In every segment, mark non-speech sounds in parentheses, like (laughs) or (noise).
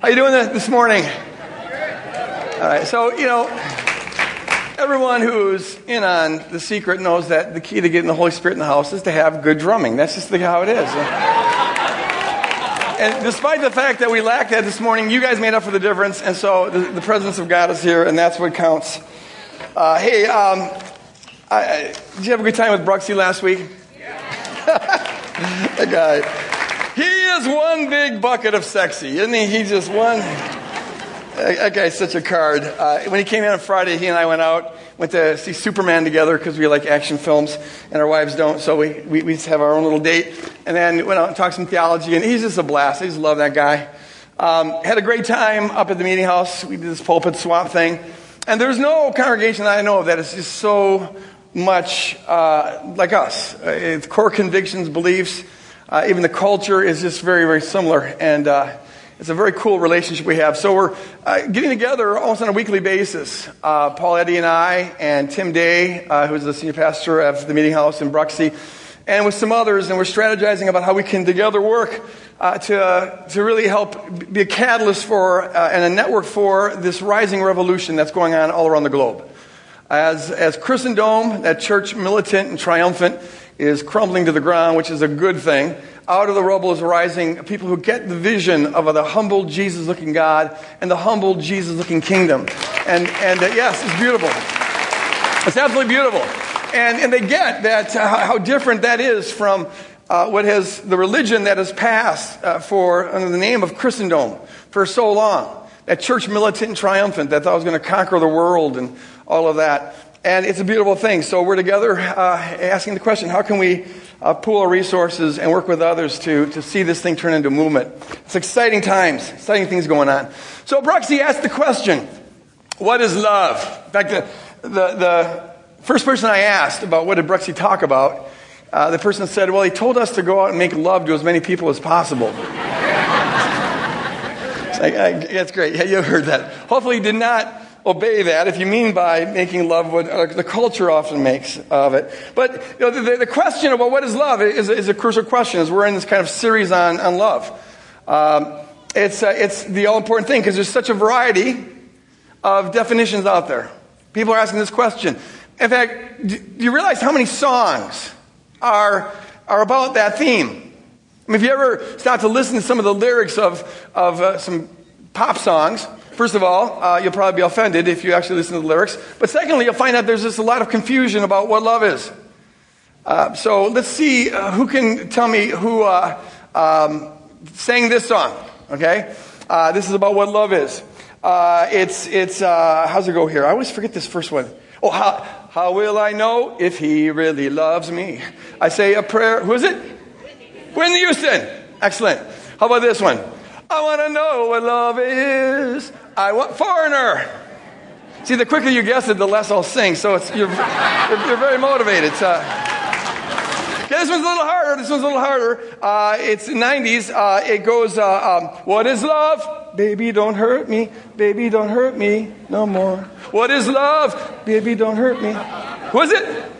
How you doing this morning? All right, so, you know, everyone who's in on the secret knows that the key to getting the Holy Spirit in the house is to have good drumming. That's just how it is. And despite the fact that we lacked that this morning, you guys made up for the difference, and so the, the presence of God is here, and that's what counts. Uh, hey, um, I, I, did you have a good time with Bruxy last week? (laughs) that guy. Is one big bucket of sexy, isn't he? He just one. That guy's such a card. Uh, when he came in on Friday, he and I went out, went to see Superman together because we like action films and our wives don't. So we, we, we just have our own little date. And then went out and talked some theology, and he's just a blast. I just love that guy. Um, had a great time up at the meeting house. We did this pulpit swap thing. And there's no congregation I know of that is just so much uh, like us. Uh, it's core convictions, beliefs. Uh, even the culture is just very, very similar. And uh, it's a very cool relationship we have. So we're uh, getting together almost on a weekly basis. Uh, Paul Eddy and I, and Tim Day, uh, who's the senior pastor of the Meeting House in Bruxy, and with some others, and we're strategizing about how we can together work uh, to, to really help be a catalyst for and a network for this rising revolution that's going on all around the globe. As, as Christendom, that church militant and triumphant, is crumbling to the ground, which is a good thing. Out of the rubble is rising people who get the vision of the humble Jesus looking God and the humble Jesus looking kingdom. And, and uh, yes, it's beautiful. It's absolutely beautiful. And, and they get that, uh, how different that is from uh, what has the religion that has passed uh, for under the name of Christendom for so long. That church militant triumphant that thought was going to conquer the world and all of that. And it's a beautiful thing. So we're together uh, asking the question how can we uh, pool our resources and work with others to, to see this thing turn into a movement? It's exciting times, exciting things going on. So Bruxy asked the question what is love? In fact, the, the, the first person I asked about what did Bruxy talk about, uh, the person said, well, he told us to go out and make love to as many people as possible. (laughs) like, I, that's great. Yeah, you heard that. Hopefully, he did not obey that if you mean by making love what uh, the culture often makes of it. But you know, the, the, question about what is love is, is, a crucial question as we're in this kind of series on, on love. Um, it's, uh, it's the all important thing because there's such a variety of definitions out there. People are asking this question. In fact, do you realize how many songs are, are about that theme? I mean, if you ever start to listen to some of the lyrics of, of uh, some pop songs, First of all, uh, you'll probably be offended if you actually listen to the lyrics. But secondly, you'll find out there's just a lot of confusion about what love is. Uh, so let's see uh, who can tell me who uh, um, sang this song. Okay, uh, this is about what love is. Uh, it's it's how's it go here? I always forget this first one. Oh, how how will I know if he really loves me? I say a prayer. Who is it? Whitney Houston. Excellent. How about this one? I want to know what love is. I want foreigner. See, the quicker you guess it, the less I'll sing. So it's, you're, you're, very motivated. Uh, okay, this one's a little harder. This one's a little harder. Uh, it's 90s. Uh, it goes, uh, um, What is love? Baby, don't hurt me. Baby, don't hurt me no more. What is love? Baby, don't hurt me. Who is it?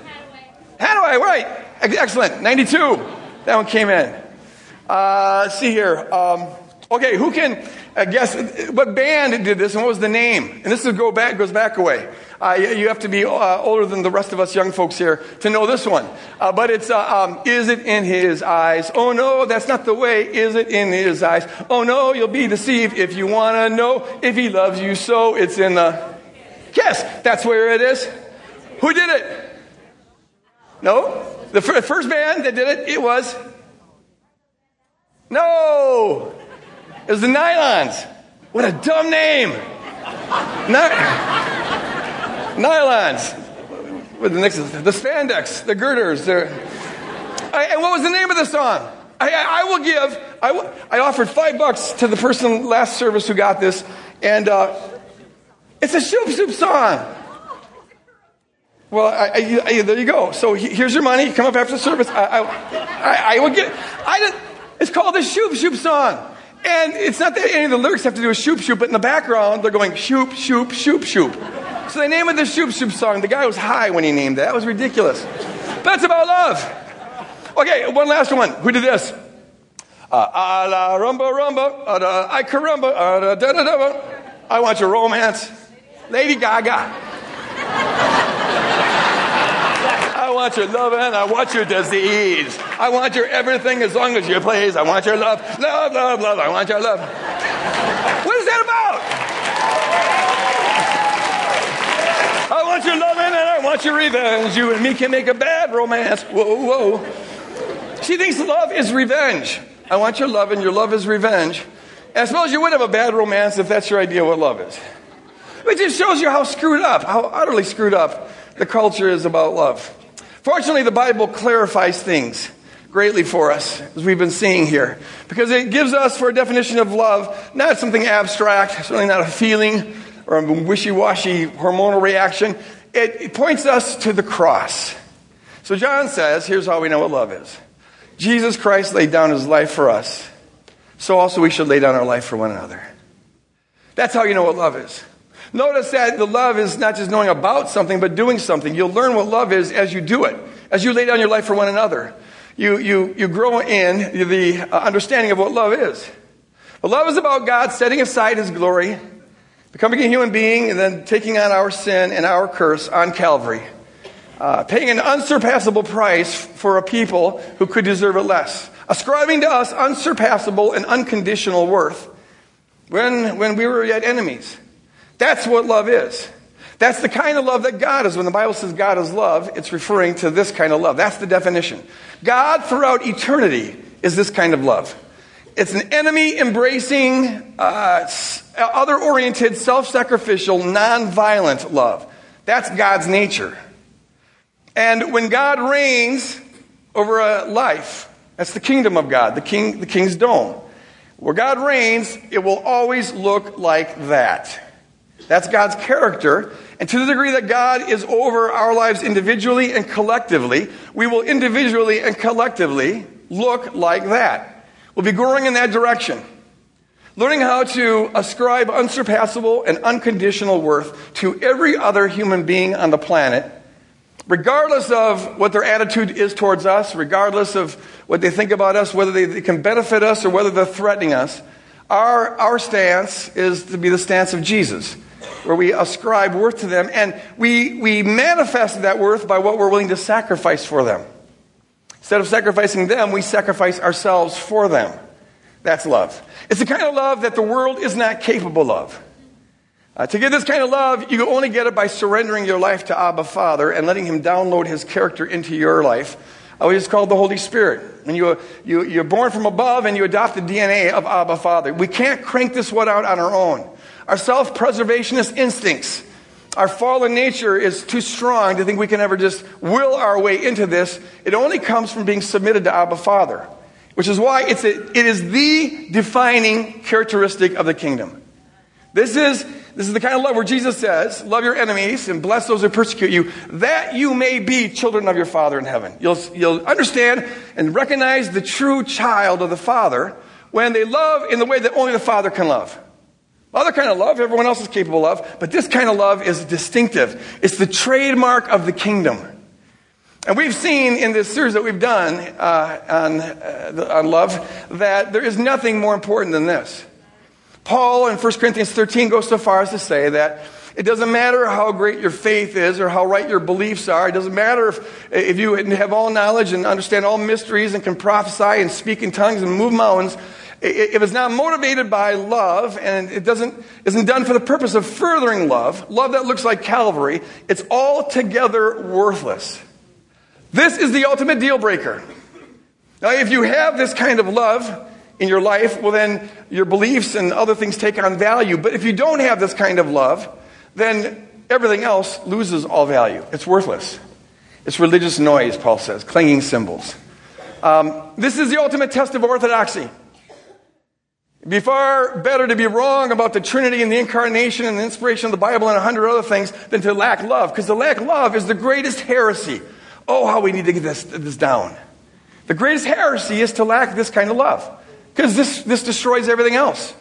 Hadaway, right. Excellent. 92. That one came in. Uh, see here. Um, Okay, who can uh, guess what band did this and what was the name? And this is go back, goes back away. Uh, you have to be uh, older than the rest of us young folks here to know this one. Uh, but it's, uh, um, is it in his eyes? Oh no, that's not the way. Is it in his eyes? Oh no, you'll be deceived if you want to know if he loves you so. It's in the. Yes, that's where it is. Who did it? No? The first band that did it, it was. No! It was the Nylons. What a dumb name. Ny- nylons. What the next the spandex, the girders. The, I, and what was the name of the song? I, I, I will give. I, I offered five bucks to the person last service who got this, and uh, it's a Shoop Shoop song. Well, I, I, there you go. So here's your money. Come up after the service. I, I, I, will get. I did, it's called the Shoop Shoop song. And it's not that any of the lyrics have to do with shoop shoop, but in the background, they're going shoop, shoop, shoop, shoop. So they named it the Shoop Shoop song. The guy was high when he named it. That was ridiculous. That's about love. Okay, one last one. Who did this? Uh, a la rumba rumba, uh, da, I caramba, uh, da, da, da, da. I want your romance. Lady Gaga. I want your love and I want your disease. I want your everything as long as you please. I want your love, love, love, love. I want your love. What is that about? I want your loving and I want your revenge. You and me can make a bad romance. Whoa, whoa. She thinks love is revenge. I want your love and your love is revenge. And I suppose you would have a bad romance if that's your idea what love is. It just shows you how screwed up, how utterly screwed up the culture is about love. Fortunately, the Bible clarifies things greatly for us, as we've been seeing here, because it gives us, for a definition of love, not something abstract, certainly not a feeling or a wishy washy hormonal reaction. It, it points us to the cross. So, John says, here's how we know what love is Jesus Christ laid down his life for us, so also we should lay down our life for one another. That's how you know what love is. Notice that the love is not just knowing about something, but doing something. You'll learn what love is as you do it, as you lay down your life for one another. You, you, you grow in the uh, understanding of what love is. But love is about God setting aside his glory, becoming a human being, and then taking on our sin and our curse on Calvary. Uh, paying an unsurpassable price for a people who could deserve it less. Ascribing to us unsurpassable and unconditional worth when, when we were yet enemies. That's what love is. That's the kind of love that God is. When the Bible says God is love, it's referring to this kind of love. That's the definition. God throughout eternity is this kind of love. It's an enemy embracing, uh, other oriented, self sacrificial, non violent love. That's God's nature. And when God reigns over a life, that's the kingdom of God, the, king, the king's dome. Where God reigns, it will always look like that. That's God's character. And to the degree that God is over our lives individually and collectively, we will individually and collectively look like that. We'll be growing in that direction. Learning how to ascribe unsurpassable and unconditional worth to every other human being on the planet, regardless of what their attitude is towards us, regardless of what they think about us, whether they, they can benefit us or whether they're threatening us. Our, our stance is to be the stance of Jesus where we ascribe worth to them, and we, we manifest that worth by what we're willing to sacrifice for them. Instead of sacrificing them, we sacrifice ourselves for them. That's love. It's the kind of love that the world is not capable of. Uh, to get this kind of love, you only get it by surrendering your life to Abba Father and letting Him download His character into your life. Uh, it's called the Holy Spirit. When you, you, you're born from above and you adopt the DNA of Abba Father. We can't crank this one out on our own. Our self preservationist instincts, our fallen nature is too strong to think we can ever just will our way into this. It only comes from being submitted to Abba Father, which is why it's a, it is the defining characteristic of the kingdom. This is, this is the kind of love where Jesus says, Love your enemies and bless those who persecute you, that you may be children of your Father in heaven. You'll, you'll understand and recognize the true child of the Father when they love in the way that only the Father can love. Other kind of love, everyone else is capable of, but this kind of love is distinctive. It's the trademark of the kingdom. And we've seen in this series that we've done uh, on, uh, on love that there is nothing more important than this. Paul in 1 Corinthians 13 goes so far as to say that it doesn't matter how great your faith is or how right your beliefs are. It doesn't matter if, if you have all knowledge and understand all mysteries and can prophesy and speak in tongues and move mountains if it's not motivated by love and it doesn't, isn't done for the purpose of furthering love, love that looks like Calvary, it's altogether worthless. This is the ultimate deal breaker. Now, if you have this kind of love in your life, well, then your beliefs and other things take on value. But if you don't have this kind of love, then everything else loses all value. It's worthless. It's religious noise, Paul says, clanging cymbals. Um, this is the ultimate test of orthodoxy. It'd be far better to be wrong about the Trinity and the incarnation and the inspiration of the Bible and a hundred other things than to lack love, because to lack love is the greatest heresy. Oh, how we need to get this, this down. The greatest heresy is to lack this kind of love, because this, this destroys everything else.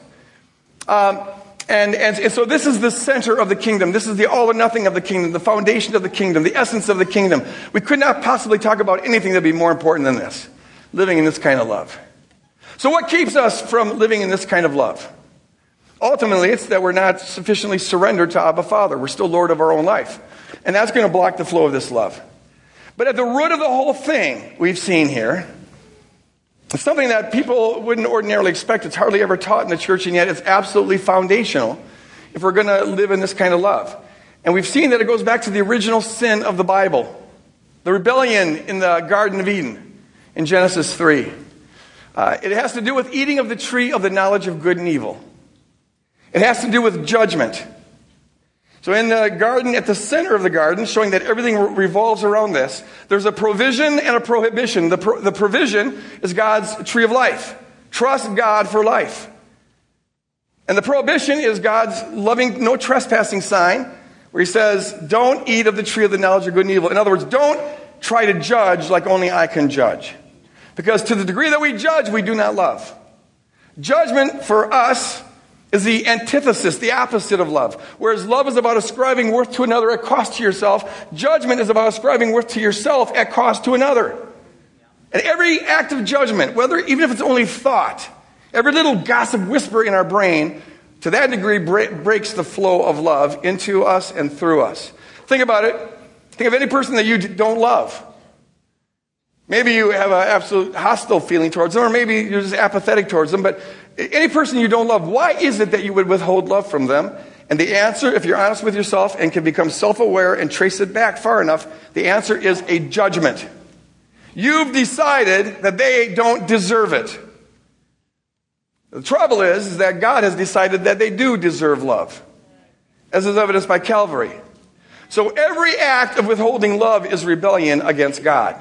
Um, and, and, and so this is the center of the kingdom. This is the all or nothing of the kingdom, the foundation of the kingdom, the essence of the kingdom. We could not possibly talk about anything that would be more important than this living in this kind of love. So, what keeps us from living in this kind of love? Ultimately, it's that we're not sufficiently surrendered to Abba Father. We're still Lord of our own life. And that's going to block the flow of this love. But at the root of the whole thing we've seen here, it's something that people wouldn't ordinarily expect. It's hardly ever taught in the church, and yet it's absolutely foundational if we're going to live in this kind of love. And we've seen that it goes back to the original sin of the Bible the rebellion in the Garden of Eden in Genesis 3. Uh, it has to do with eating of the tree of the knowledge of good and evil. It has to do with judgment. So, in the garden, at the center of the garden, showing that everything revolves around this, there's a provision and a prohibition. The, pro- the provision is God's tree of life. Trust God for life. And the prohibition is God's loving, no trespassing sign, where He says, Don't eat of the tree of the knowledge of good and evil. In other words, don't try to judge like only I can judge. Because to the degree that we judge, we do not love. Judgment for us is the antithesis, the opposite of love. Whereas love is about ascribing worth to another at cost to yourself, judgment is about ascribing worth to yourself at cost to another. And every act of judgment, whether even if it's only thought, every little gossip whisper in our brain, to that degree breaks the flow of love into us and through us. Think about it. Think of any person that you don't love. Maybe you have an absolute hostile feeling towards them, or maybe you're just apathetic towards them, but any person you don't love, why is it that you would withhold love from them? And the answer, if you're honest with yourself and can become self aware and trace it back far enough, the answer is a judgment. You've decided that they don't deserve it. The trouble is, is that God has decided that they do deserve love, as is evidenced by Calvary. So every act of withholding love is rebellion against God.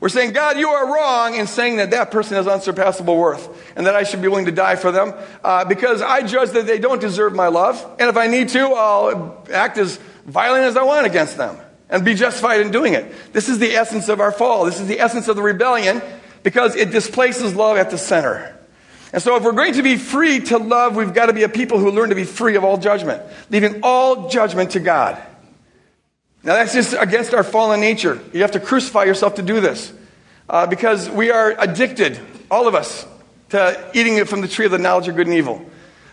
We're saying, God, you are wrong in saying that that person has unsurpassable worth and that I should be willing to die for them uh, because I judge that they don't deserve my love. And if I need to, I'll act as violent as I want against them and be justified in doing it. This is the essence of our fall. This is the essence of the rebellion because it displaces love at the center. And so, if we're going to be free to love, we've got to be a people who learn to be free of all judgment, leaving all judgment to God. Now, that's just against our fallen nature. You have to crucify yourself to do this uh, because we are addicted, all of us, to eating it from the tree of the knowledge of good and evil.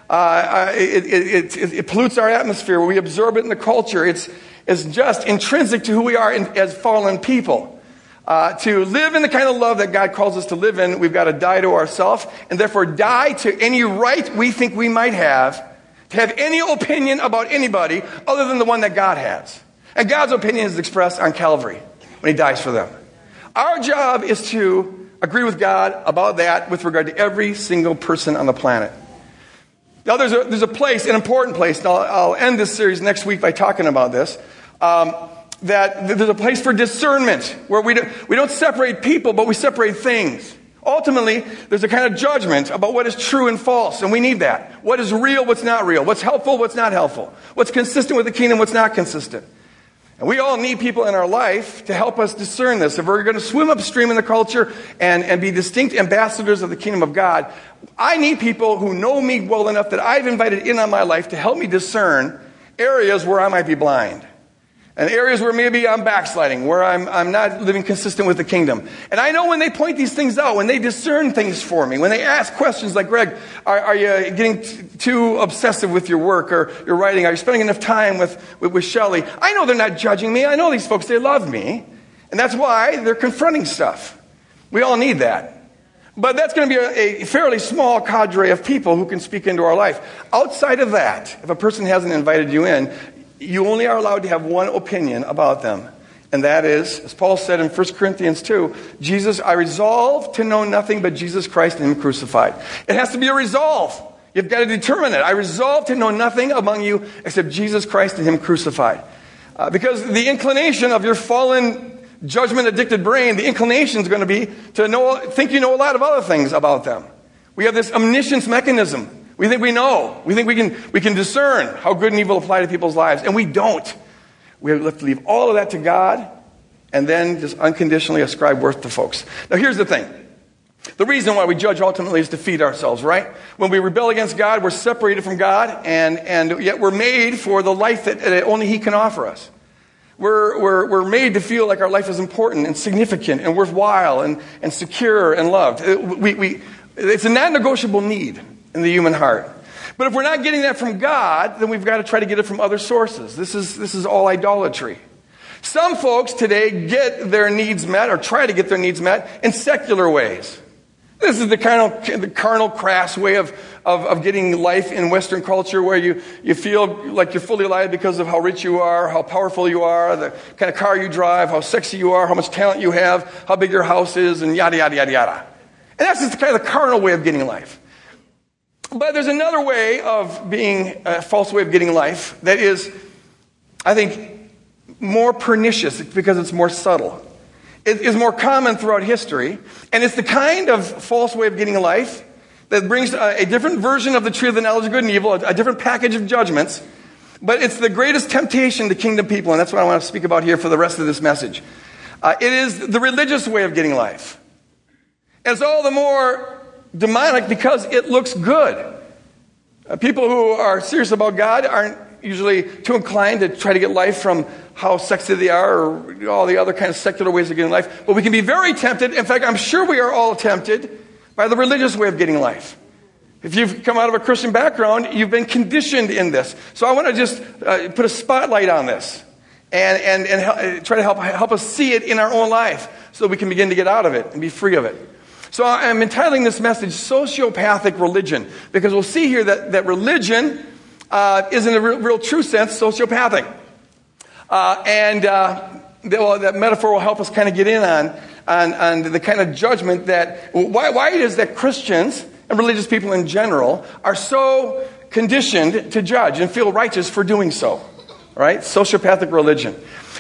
Uh, it, it, it, it, pollutes our atmosphere. We absorb it in the culture. It's, it's just intrinsic to who we are in, as fallen people. Uh, to live in the kind of love that God calls us to live in, we've got to die to ourselves and therefore die to any right we think we might have to have any opinion about anybody other than the one that God has. And God's opinion is expressed on Calvary when He dies for them. Our job is to agree with God about that with regard to every single person on the planet. Now, there's a, there's a place, an important place, and I'll, I'll end this series next week by talking about this. Um, that there's a place for discernment where we don't, we don't separate people, but we separate things. Ultimately, there's a kind of judgment about what is true and false, and we need that. What is real, what's not real, what's helpful, what's not helpful, what's consistent with the kingdom, what's not consistent. And we all need people in our life to help us discern this. If we're going to swim upstream in the culture and, and be distinct ambassadors of the kingdom of God, I need people who know me well enough that I've invited in on my life to help me discern areas where I might be blind and areas where maybe I'm backsliding, where I'm, I'm not living consistent with the kingdom. And I know when they point these things out, when they discern things for me, when they ask questions like, Greg, are, are you getting t- too obsessive with your work or your writing? Are you spending enough time with, with, with Shelley? I know they're not judging me. I know these folks, they love me. And that's why they're confronting stuff. We all need that. But that's going to be a, a, fairly small cadre of people who can speak into our life. Outside of that, if a person hasn't invited you in, you only are allowed to have one opinion about them. And that is, as Paul said in 1 Corinthians 2, Jesus, I resolve to know nothing but Jesus Christ and Him crucified. It has to be a resolve. You've got to determine it. I resolve to know nothing among you except Jesus Christ and Him crucified. Uh, because the inclination of your fallen, judgment addicted brain, the inclination is going to be to know, think you know a lot of other things about them. We have this omniscience mechanism. We think we know. We think we can, we can discern how good and evil apply to people's lives, and we don't. We have to leave all of that to God and then just unconditionally ascribe worth to folks. Now, here's the thing. The reason why we judge ultimately is to feed ourselves, right? When we rebel against God, we're separated from God, and, and yet we're made for the life that, that only He can offer us. We're, we're, we're made to feel like our life is important and significant and worthwhile and, and secure and loved. Uh, we, we, It's a non negotiable need in the human heart. But if we're not getting that from God, then we've got to try to get it from other sources. This is, this is all idolatry. Some folks today get their needs met or try to get their needs met in secular ways. This is the kind of the carnal, crass way of, of, of, getting life in Western culture where you, you feel like you're fully alive because of how rich you are, how powerful you are, the kind of car you drive, how sexy you are, how much talent you have, how big your house is, and yada, yada, yada, yada. And that's just the kind of the carnal way of getting life. But there's another way of being, a false way of getting life that is, I think, more pernicious because it's more subtle. It is more common throughout history, and it's the kind of false way of getting life that brings a, a different version of the tree of the knowledge of good and evil, a, a different package of judgments. But it's the greatest temptation to kingdom people, and that's what I want to speak about here for the rest of this message. Uh, it is the religious way of getting life. And it's all the more demonic because it looks good. Uh, people who are serious about God aren't usually too inclined to try to get life from how sexy they are or all the other kind of secular ways of getting life. But we can be very tempted. In fact, I'm sure we are all tempted by the religious way of getting life. If you've come out of a Christian background, you've been conditioned in this. So I want to just uh, put a spotlight on this and, and, and help, try to help, help us see it in our own life so we can begin to get out of it and be free of it. So I'm entitling this message Sociopathic Religion because we'll see here that, that religion uh, is, in a real, real, true sense, sociopathic. Uh, and uh, well, that metaphor will help us kind of get in on, on, on the kind of judgment that why, why it is that Christians and religious people in general are so conditioned to judge and feel righteous for doing so. Right? Sociopathic religion.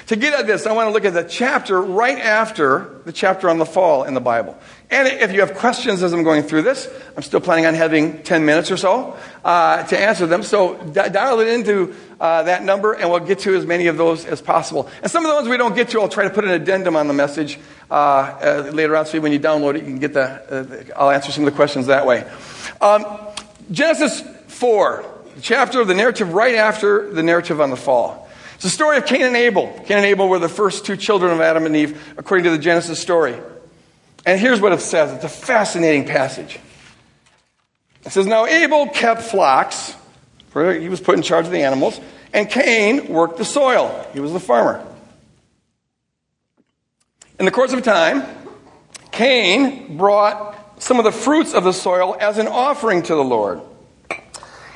To get at this, I want to look at the chapter right after the chapter on the fall in the Bible. And if you have questions as I'm going through this, I'm still planning on having 10 minutes or so uh, to answer them. So d- dial it into uh, that number, and we'll get to as many of those as possible. And some of the ones we don't get to, I'll try to put an addendum on the message uh, uh later on, so when you download it, you can get the. Uh, I'll answer some of the questions that way. Um, Genesis 4, the chapter of the narrative right after the narrative on the fall. It's the story of Cain and Abel. Cain and Abel were the first two children of Adam and Eve, according to the Genesis story. And here's what it says it's a fascinating passage. It says, Now Abel kept flocks, for he was put in charge of the animals, and Cain worked the soil. He was the farmer. In the course of time, Cain brought some of the fruits of the soil as an offering to the Lord.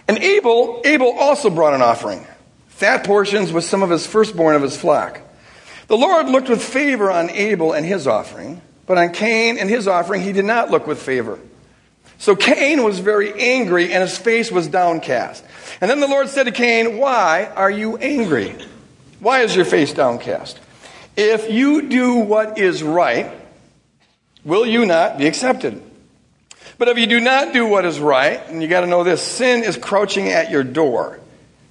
And Abel, Abel also brought an offering fat portions with some of his firstborn of his flock. The Lord looked with favor on Abel and his offering, but on Cain and his offering he did not look with favor. So Cain was very angry and his face was downcast. And then the Lord said to Cain, Why are you angry? Why is your face downcast? If you do what is right, will you not be accepted? But if you do not do what is right, and you got to know this sin is crouching at your door.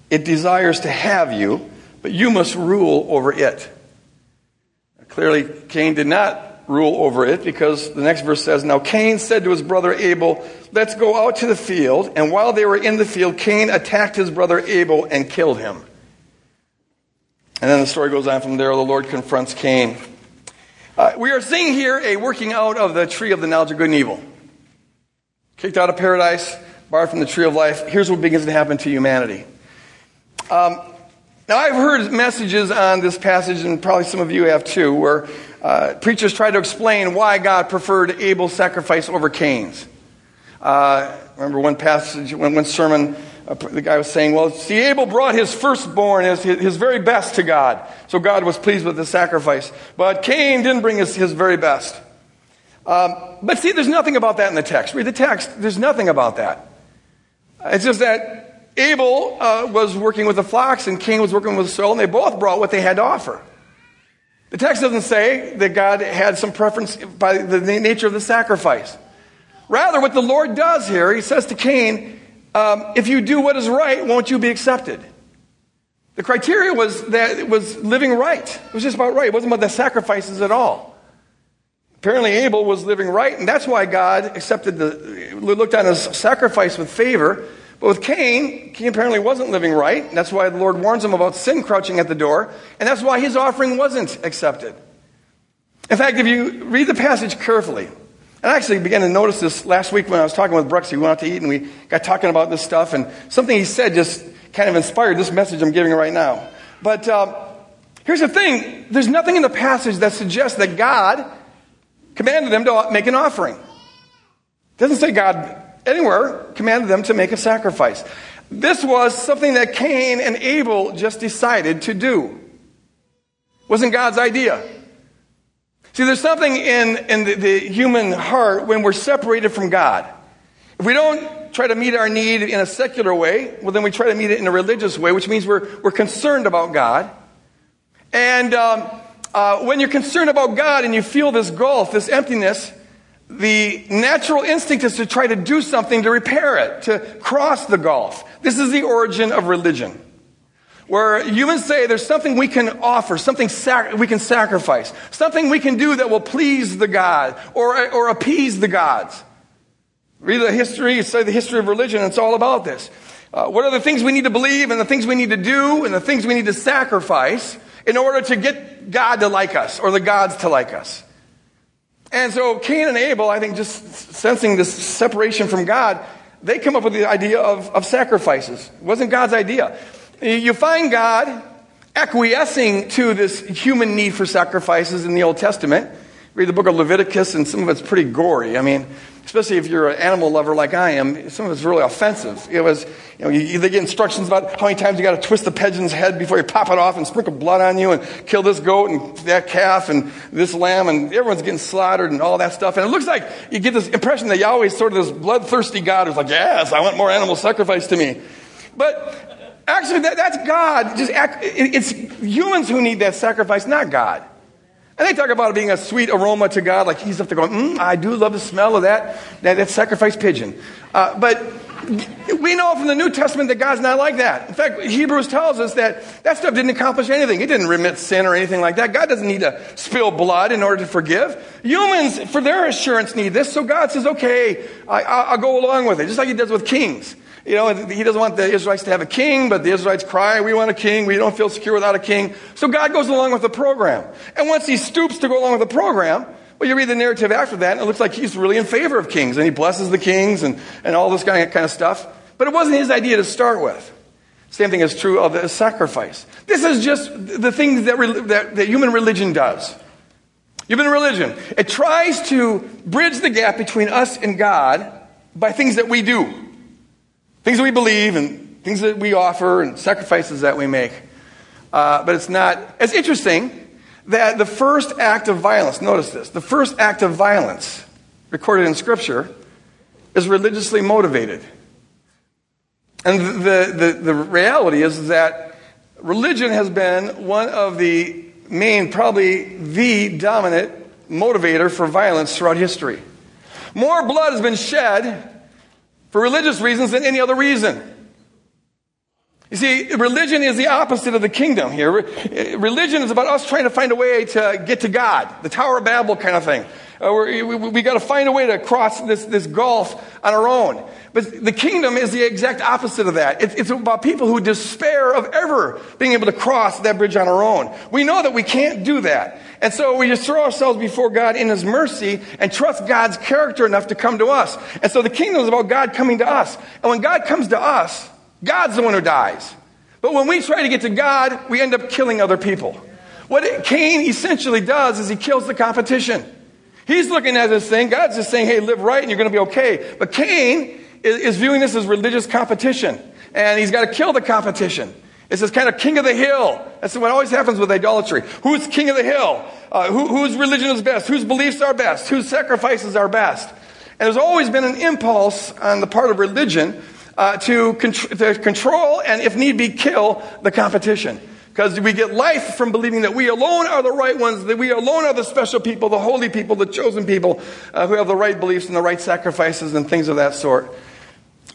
It desires to have you, but you must rule over it. Clearly, Cain did not rule over it because the next verse says, Now Cain said to his brother Abel, Let's go out to the field. And while they were in the field, Cain attacked his brother Abel and killed him. And then the story goes on from there. The Lord confronts Cain. Uh, we are seeing here a working out of the tree of the knowledge of good and evil. Kicked out of paradise, barred from the tree of life. Here's what begins to happen to humanity. Um, now, I've heard messages on this passage, and probably some of you have too, where uh, preachers try to explain why God preferred Abel's sacrifice over Cain's. Uh, remember one passage, one, one sermon, uh, the guy was saying, Well, see, Abel brought his firstborn, his, his very best to God. So God was pleased with the sacrifice. But Cain didn't bring his, his very best. Um, but see, there's nothing about that in the text. Read the text, there's nothing about that. It's just that Abel uh, was working with the flocks and Cain was working with the soil, and they both brought what they had to offer. The text doesn't say that God had some preference by the nature of the sacrifice. Rather, what the Lord does here, he says to Cain, um, if you do what is right, won't you be accepted? The criteria was that it was living right. It was just about right. It wasn't about the sacrifices at all. Apparently, Abel was living right, and that's why God accepted the, looked on his sacrifice with favor but with Cain, Cain apparently wasn't living right. That's why the Lord warns him about sin crouching at the door. And that's why his offering wasn't accepted. In fact, if you read the passage carefully, And I actually began to notice this last week when I was talking with Brooks. He went out to eat and we got talking about this stuff. And something he said just kind of inspired this message I'm giving right now. But uh, here's the thing there's nothing in the passage that suggests that God commanded them to make an offering. It doesn't say God anywhere commanded them to make a sacrifice. This was something that Cain and Abel just decided to do. Wasn't God's idea. See, there's something in, in the, the human heart when we're separated from God. If we don't try to meet our need in a secular way, well, then we try to meet it in a religious way, which means we're, we're concerned about God. And um, uh, when you're concerned about God and you feel this gulf, this emptiness, the natural instinct is to try to do something to repair it, to cross the gulf. This is the origin of religion. Where humans say there's something we can offer, something sac- we can sacrifice, something we can do that will please the God or, or appease the gods. Read the history, study the history of religion, it's all about this. Uh, what are the things we need to believe and the things we need to do and the things we need to sacrifice in order to get God to like us or the gods to like us? And so Cain and Abel, I think, just sensing this separation from God, they come up with the idea of, of sacrifices. It wasn't God's idea. You find God acquiescing to this human need for sacrifices in the Old Testament. Read the book of Leviticus, and some of it's pretty gory. I mean, especially if you're an animal lover like I am, some of it's really offensive. It was, you know, you, they get instructions about how many times you got to twist the pigeon's head before you pop it off and sprinkle blood on you and kill this goat and that calf and this lamb and everyone's getting slaughtered and all that stuff. And it looks like you get this impression that Yahweh is sort of this bloodthirsty God who's like, yes, I want more animal sacrifice to me. But actually, that, that's God. Just act, it, it's humans who need that sacrifice, not God. And they talk about it being a sweet aroma to God, like he's up there going, mm, I do love the smell of that, that, that sacrifice pigeon. Uh, but we know from the New Testament that God's not like that. In fact, Hebrews tells us that that stuff didn't accomplish anything. It didn't remit sin or anything like that. God doesn't need to spill blood in order to forgive. Humans, for their assurance, need this. So God says, okay, I, will go along with it, just like he does with kings. You know, he doesn't want the Israelites to have a king, but the Israelites cry, we want a king. We don't feel secure without a king. So God goes along with the program. And once he stoops to go along with the program, well, you read the narrative after that, and it looks like he's really in favor of kings, and he blesses the kings and, and all this kind of, kind of stuff. But it wasn't his idea to start with. Same thing is true of the sacrifice. This is just the things that, that, that human religion does. Human religion. It tries to bridge the gap between us and God by things that we do. Things that we believe and things that we offer and sacrifices that we make. Uh, but it's not. It's interesting that the first act of violence, notice this, the first act of violence recorded in Scripture is religiously motivated. And the, the, the reality is that religion has been one of the main, probably the dominant motivator for violence throughout history. More blood has been shed for religious reasons than any other reason. You see, religion is the opposite of the kingdom here. Religion is about us trying to find a way to get to God, the Tower of Babel kind of thing. Uh, we, we, we got to find a way to cross this, this gulf on our own. But the kingdom is the exact opposite of that. It, it's about people who despair of ever being able to cross that bridge on our own. We know that we can't do that. And so we just throw ourselves before God in His mercy and trust God's character enough to come to us. And so the kingdom is about God coming to us. And when God comes to us, God's the one who dies. But when we try to get to God, we end up killing other people. What Cain essentially does is he kills the competition. He's looking at this thing. God's just saying, hey, live right and you're going to be okay. But Cain is, viewing this as religious competition. And he's got to kill the competition. It's this kind of king of the hill. That's what always happens with idolatry. Who's king of the hill? Uh, who, whose religion is best? Whose beliefs are best? Whose sacrifices are best? And there's always been an impulse on the part of religion uh, to, to control and, if need be, kill the competition. Because we get life from believing that we alone are the right ones, that we alone are the special people, the holy people, the chosen people uh, who have the right beliefs and the right sacrifices and things of that sort.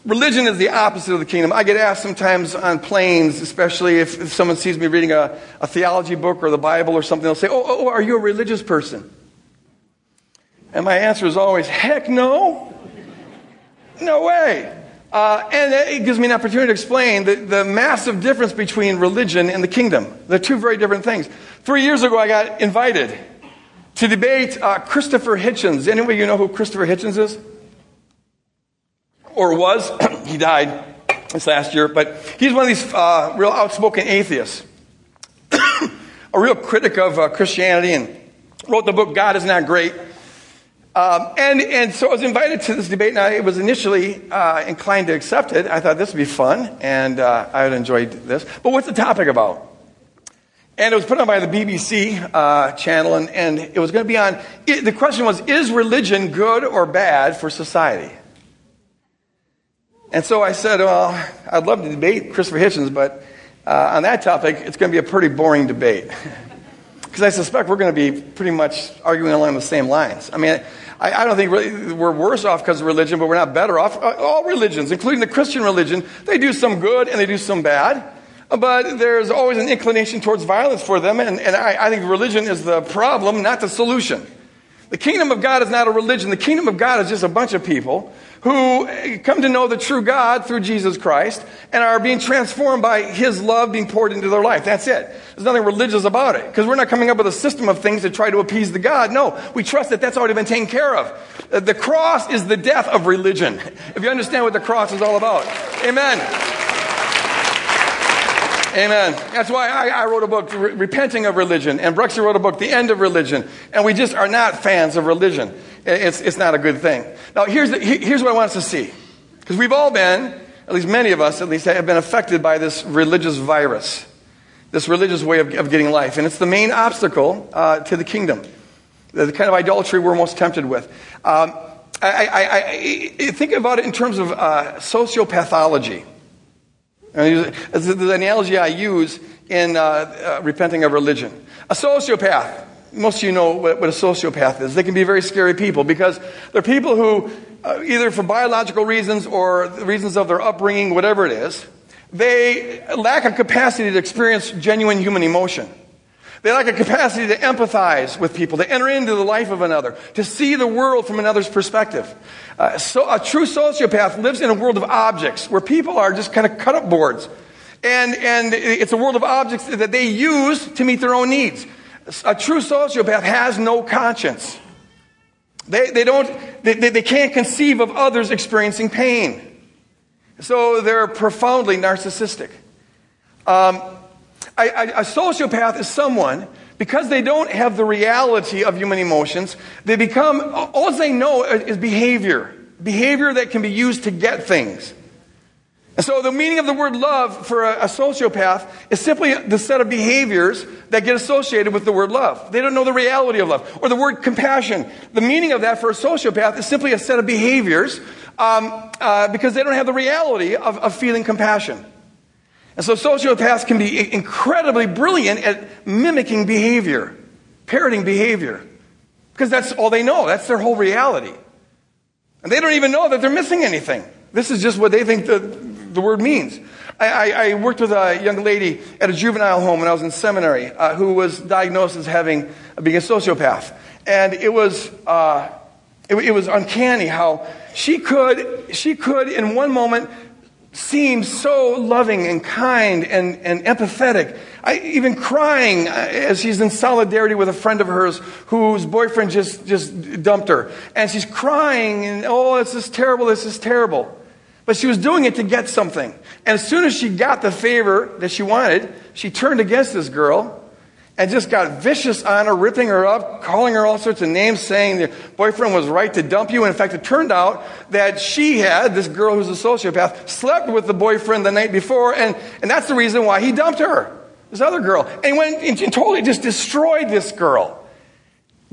Religion is the opposite of the kingdom. I get asked sometimes on planes, especially if, if someone sees me reading a, a, theology book or the Bible or something, they'll say, oh, oh, are you a religious person? And my answer is always, heck no. No way. Uh, and it gives me an opportunity to explain the, the massive difference between religion and the kingdom. They're two very different things. Three years ago, I got invited to debate uh, Christopher Hitchens. Anybody you know who Christopher Hitchens is? Or was? (clears throat) he died this last year, but he's one of these uh, real outspoken atheists, (clears throat) a real critic of uh, Christianity, and wrote the book God is Not Great. Um, and, and so I was invited to this debate, and I was initially uh, inclined to accept it. I thought this would be fun, and uh, I would enjoy this. But what's the topic about? And it was put on by the BBC uh, channel, and, and it was going to be on. It, the question was Is religion good or bad for society? And so I said, Well, I'd love to debate Christopher Hitchens, but uh, on that topic, it's going to be a pretty boring debate. (laughs) Because I suspect we're going to be pretty much arguing along the same lines. I mean, I, I don't think really we're worse off because of religion, but we're not better off. Uh, all religions, including the Christian religion, they do some good and they do some bad. But there's always an inclination towards violence for them, and, and I, I think religion is the problem, not the solution. The kingdom of God is not a religion. The kingdom of God is just a bunch of people who come to know the true God through Jesus Christ and are being transformed by His love being poured into their life. That's it. There's nothing religious about it because we're not coming up with a system of things to try to appease the God. No, we trust that that's already been taken care of. Uh, the cross is the death of religion. If you understand what the cross is all about. Amen. Amen. That's why I, I wrote a book, Re- Repenting of Religion, and Bruxy wrote a book, The End of Religion. And we just are not fans of religion. It's, it's not a good thing. Now, here's, the, here's what I want us to see. Because we've all been, at least many of us at least, have been affected by this religious virus, this religious way of, of getting life. And it's the main obstacle uh, to the kingdom, the kind of idolatry we're most tempted with. Um, I, I, I, think about it in terms of uh, sociopathology. Is the analogy I use in uh, uh, repenting of religion. A sociopath, most of you know what, what, a sociopath is. They can be very scary people because they're people who, uh, either for biological reasons or the reasons of their upbringing, whatever it is, they lack a capacity to experience genuine human emotion. They lack a capacity to empathize with people, to enter into the life of another, to see the world from another's perspective. Uh, so a true sociopath lives in a world of objects where people are just kind of cut up boards. And, and it's a world of objects that they use to meet their own needs. A true sociopath has no conscience. They, they, don't, they, they can't conceive of others experiencing pain. So they're profoundly narcissistic. Um, a, sociopath is someone, because they don't have the reality of human emotions, they become, all they know is behavior. Behavior that can be used to get things. And so the meaning of the word love for a, a, sociopath is simply the set of behaviors that get associated with the word love. They don't know the reality of love. Or the word compassion. The meaning of that for a sociopath is simply a set of behaviors um, uh, because they don't have the reality of, of feeling compassion. And so sociopaths can be incredibly brilliant at mimicking behavior, parroting behavior, because that's all they know. That's their whole reality. And they don't even know that they're missing anything. This is just what they think the, the word means. I, I, I worked with a young lady at a juvenile home when I was in seminary uh, who was diagnosed as having being a sociopath. And it was, uh, it, it was uncanny how she could, she could in one moment seems so loving and kind and, and empathetic. I, even crying uh, as she's in solidarity with a friend of hers whose boyfriend just, just dumped her. And she's crying and, oh, this is terrible, this is terrible. But she was doing it to get something. And as soon as she got the favor that she wanted, she turned against this girl and just got vicious on her, ripping her up, calling her all sorts of names, saying the boyfriend was right to dump you. And in fact, it turned out that she had, this girl who's a sociopath, slept with the boyfriend the night before, and, and that's the reason why he dumped her, this other girl. And went and totally just destroyed this girl.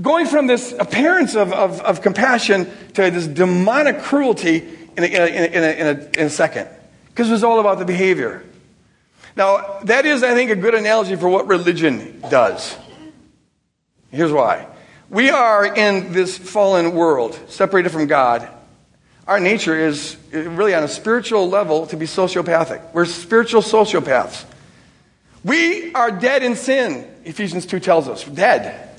Going from this appearance of, of, of compassion to this demonic cruelty in a, in a, in a, in a, second. Because it was all about the behavior. Now, that is, I think, a good analogy for what religion does. Here's why. We are in this fallen world, separated from God. Our nature is really on a spiritual level to be sociopathic. We're spiritual sociopaths. We are dead in sin, Ephesians 2 tells us. Dead.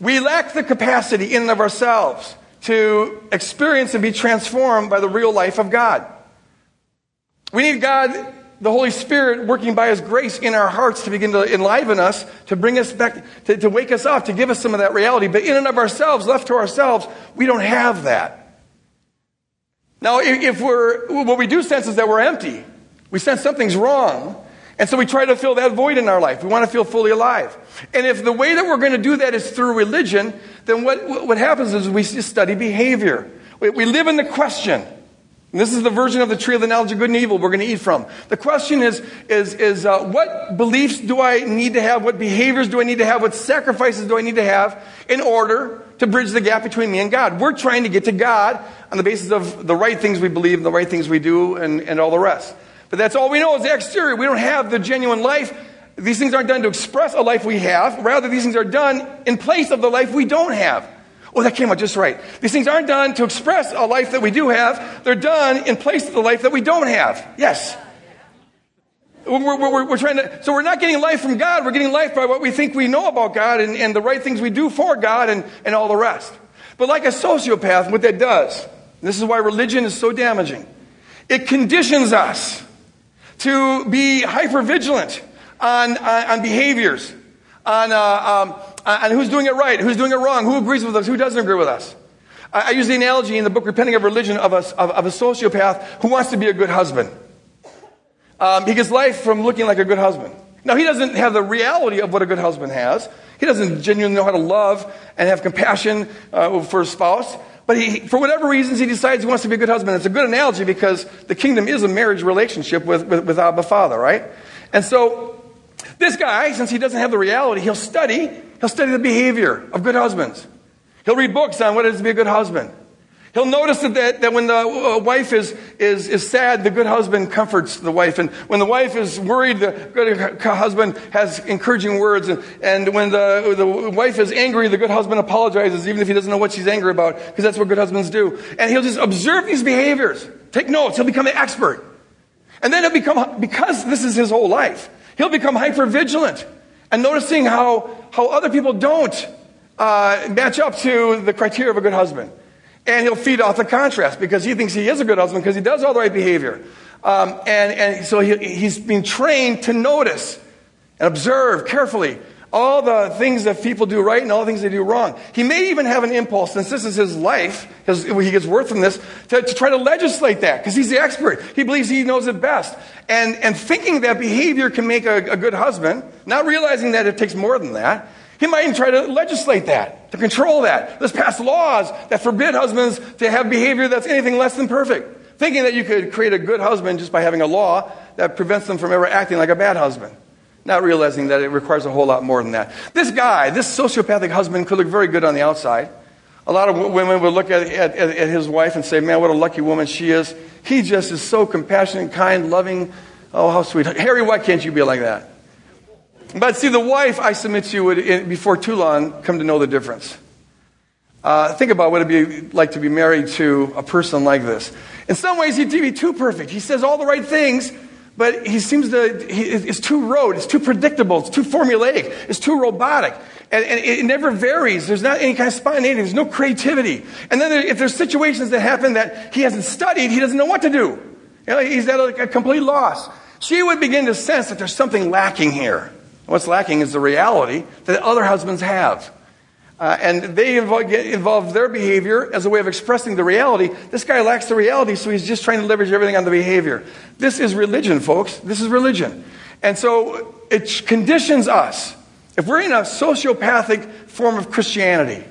We lack the capacity in and of ourselves to experience and be transformed by the real life of God. We need God the Holy Spirit working by His grace in our hearts to begin to enliven us, to bring us back, to, to wake us up, to give us some of that reality. But in and of ourselves, left to ourselves, we don't have that. Now, if we're, what we do sense is that we're empty. We sense something's wrong. And so we try to fill that void in our life. We want to feel fully alive. And if the way that we're going to do that is through religion, then what, what happens is we just study behavior. We, we live in the question. And this is the version of the tree of the knowledge of good and evil we're going to eat from. The question is, is, is uh, what beliefs do I need to have? What behaviors do I need to have? What sacrifices do I need to have in order to bridge the gap between me and God? We're trying to get to God on the basis of the right things we believe, the right things we do, and, and all the rest. But that's all we know is the exterior. We don't have the genuine life. These things aren't done to express a life we have. Rather, these things are done in place of the life we don't have. Oh, that came out just right. These things aren't done to express a life that we do have. They're done in place of the life that we don't have. Yes. We're, we're, we're, trying to, so we're not getting life from God. We're getting life by what we think we know about God and, and the right things we do for God and, and all the rest. But like a sociopath, what that does, this is why religion is so damaging. It conditions us to be hyper vigilant on, on, on behaviors, on, uh, um, on who's doing it right, who's doing it wrong, who agrees with us, who doesn't agree with us. I, I use the analogy in the book Repenting of Religion of a, of, of a sociopath who wants to be a good husband. Um, he gets life from looking like a good husband. Now, he doesn't have the reality of what a good husband has. He doesn't genuinely know how to love and have compassion uh, for his spouse. But he, for whatever reasons, he decides he wants to be a good husband. It's a good analogy because the kingdom is a marriage relationship with, with, with Abba Father, right? And so, this guy, since he doesn't have the reality, he'll study, he'll study the behavior of good husbands. He'll read books on what it is to be a good husband. He'll notice that, that, when the uh, wife is, is, is sad, the good husband comforts the wife. And when the wife is worried, the good husband has encouraging words. And, and when the, the wife is angry, the good husband apologizes, even if he doesn't know what she's angry about, because that's what good husbands do. And he'll just observe these behaviors, take notes, he'll become an expert. And then he'll become, because this is his whole life, he'll become hyper vigilant and noticing how, how other people don't uh, match up to the criteria of a good husband. And he'll feed off the contrast because he thinks he is a good husband because he does all the right behavior. Um, and, and so he, he's been trained to notice and observe carefully all the things that people do right and all the things they do wrong. He may even have an impulse, since this is his life, his, he gets worth from this, to, to try to legislate that because he's the expert. He believes he knows it best. And, and thinking that behavior can make a, a good husband, not realizing that it takes more than that, he might even try to legislate that, to control that. Let's pass laws that forbid husbands to have behavior that's anything less than perfect. Thinking that you could create a good husband just by having a law that prevents them from ever acting like a bad husband. Not realizing that it requires a whole lot more than that. This guy, this sociopathic husband, could look very good on the outside. A lot of women would look at, at, at, his wife and say, Man, what a lucky woman she is. He just is so compassionate, kind, loving. Oh, how sweet. Harry, why can't you be like that? But see, the wife, I submit to you, would, before too long, come to know the difference. Uh, think about what it'd be like to be married to a person like this. In some ways, he'd be too perfect. He says all the right things, but he seems to, he, it's too rote, it's too predictable, it's too formulaic, it's too robotic. And, and, it never varies. There's not any kind of spontaneity. There's no creativity. And then if there's situations that happen that he hasn't studied, he doesn't know what to do. You know, he's at a, a complete loss. She would begin to sense that there's something lacking here. What's lacking is the reality that other husbands have. Uh, and they involve, involve their behavior as a way of expressing the reality. This guy lacks the reality, so he's just trying to leverage everything on the behavior. This is religion, folks. This is religion. And so it conditions us. If we're in a sociopathic form of Christianity,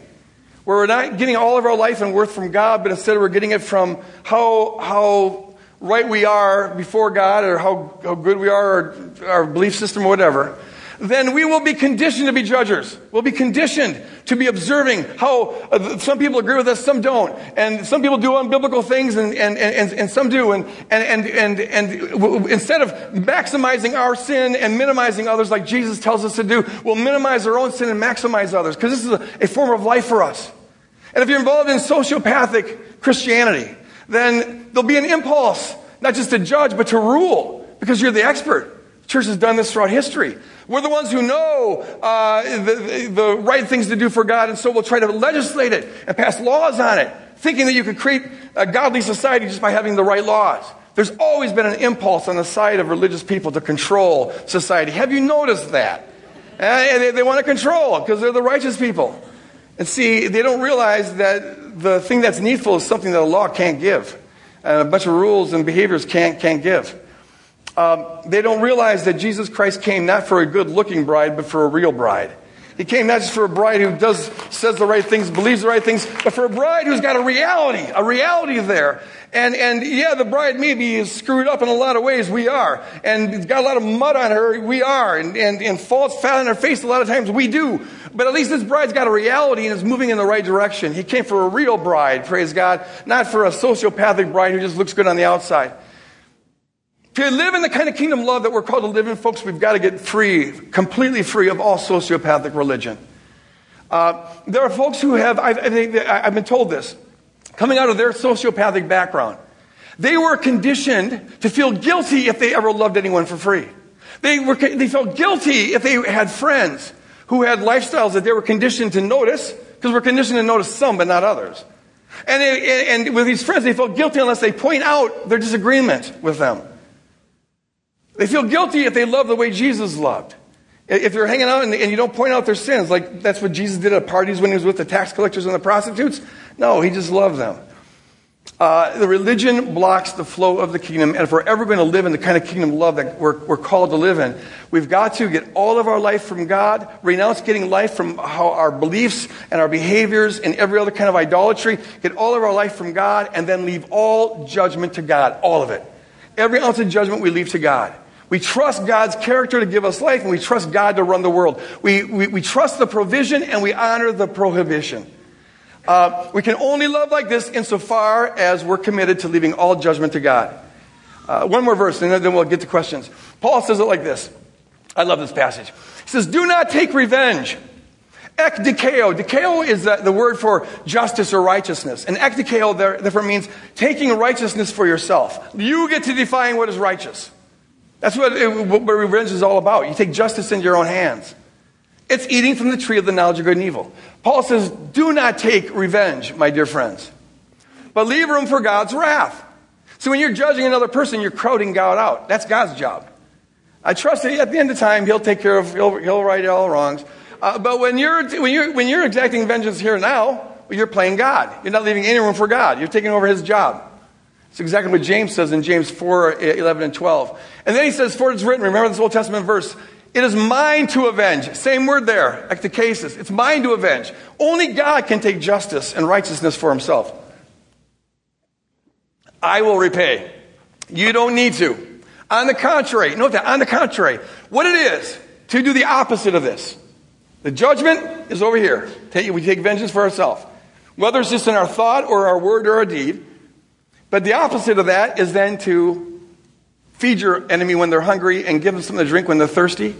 where we're not getting all of our life and worth from God, but instead we're getting it from how, how right we are before God or how, how good we are, or our belief system or whatever, then we will be conditioned to be judges. We'll be conditioned to be observing how uh, some people agree with us, some don't. And some people do unbiblical things and, and, and, and some do. And, and, and, and, and instead of maximizing our sin and minimizing others like Jesus tells us to do, we'll minimize our own sin and maximize others because this is a, a form of life for us. And if you're involved in sociopathic Christianity, then there'll be an impulse, not just to judge, but to rule because you're the expert. Church has done this throughout history. We're the ones who know uh, the, the right things to do for God, and so we'll try to legislate it and pass laws on it, thinking that you could create a godly society just by having the right laws. There's always been an impulse on the side of religious people to control society. Have you noticed that? And they, they want to control because they're the righteous people. And see, they don't realize that the thing that's needful is something that a law can't give. And a bunch of rules and behaviors can't, can't give. Um, they don't realize that Jesus Christ came not for a good looking bride, but for a real bride. He came not just for a bride who does, says the right things, believes the right things, but for a bride who's got a reality, a reality there. And, and yeah, the bride maybe is screwed up in a lot of ways. We are. And got a lot of mud on her. We are. And, and, and falls fat on her face a lot of times. We do. But at least this bride's got a reality and is moving in the right direction. He came for a real bride, praise God, not for a sociopathic bride who just looks good on the outside. To live in the kind of kingdom love that we're called to live in, folks, we've got to get free, completely free of all sociopathic religion. Uh, there are folks who have, I've, I've been told this, coming out of their sociopathic background. They were conditioned to feel guilty if they ever loved anyone for free. They, were, they felt guilty if they had friends who had lifestyles that they were conditioned to notice, because we're conditioned to notice some but not others. And, and with these friends, they felt guilty unless they point out their disagreement with them. They feel guilty if they love the way Jesus loved. If they're hanging out and, you don't point out their sins, like that's what Jesus did at parties when he was with the tax collectors and the prostitutes, no, he just loved them. Uh, the religion blocks the flow of the kingdom, and if we're ever going to live in the kind of kingdom love that we're, we're called to live in, we've got to get all of our life from God, renounce getting life from how our beliefs and our behaviors and every other kind of idolatry, get all of our life from God, and then leave all judgment to God, all of it. Every ounce of judgment we leave to God. We trust God's character to give us life, and we trust God to run the world. We, we, we trust the provision, and we honor the prohibition. Uh, we can only love like this insofar as we're committed to leaving all judgment to God. Uh, one more verse, and then we'll get to questions. Paul says it like this. I love this passage. He says, Do not take revenge. Ek dikeo. Dikeo is the, the, word for justice or righteousness. And ek dikeo therefore means taking righteousness for yourself. You get to define what is righteous. That's what, it, what revenge is all about. You take justice into your own hands. It's eating from the tree of the knowledge of good and evil. Paul says, Do not take revenge, my dear friends, but leave room for God's wrath. So when you're judging another person, you're crowding God out. That's God's job. I trust that at the end of time, He'll take care of, He'll, he'll right all wrongs. Uh, but when you're, when, you're, when you're exacting vengeance here now, you're playing God. You're not leaving any room for God. You're taking over His job. It's exactly what James says in James 4 eh, 11 and 12. And then he says, For it's written, remember this Old Testament verse, it is mine to avenge. Same word there, ekdikesis. It's mine to avenge. Only God can take justice and righteousness for himself. I will repay. You don't need to. On the contrary, note that, on the contrary, what it is to do the opposite of this. The judgment is over here. We take vengeance for ourselves. Whether it's just in our thought or our word or our deed. But the opposite of that is then to feed your enemy when they're hungry and give them something to drink when they're thirsty.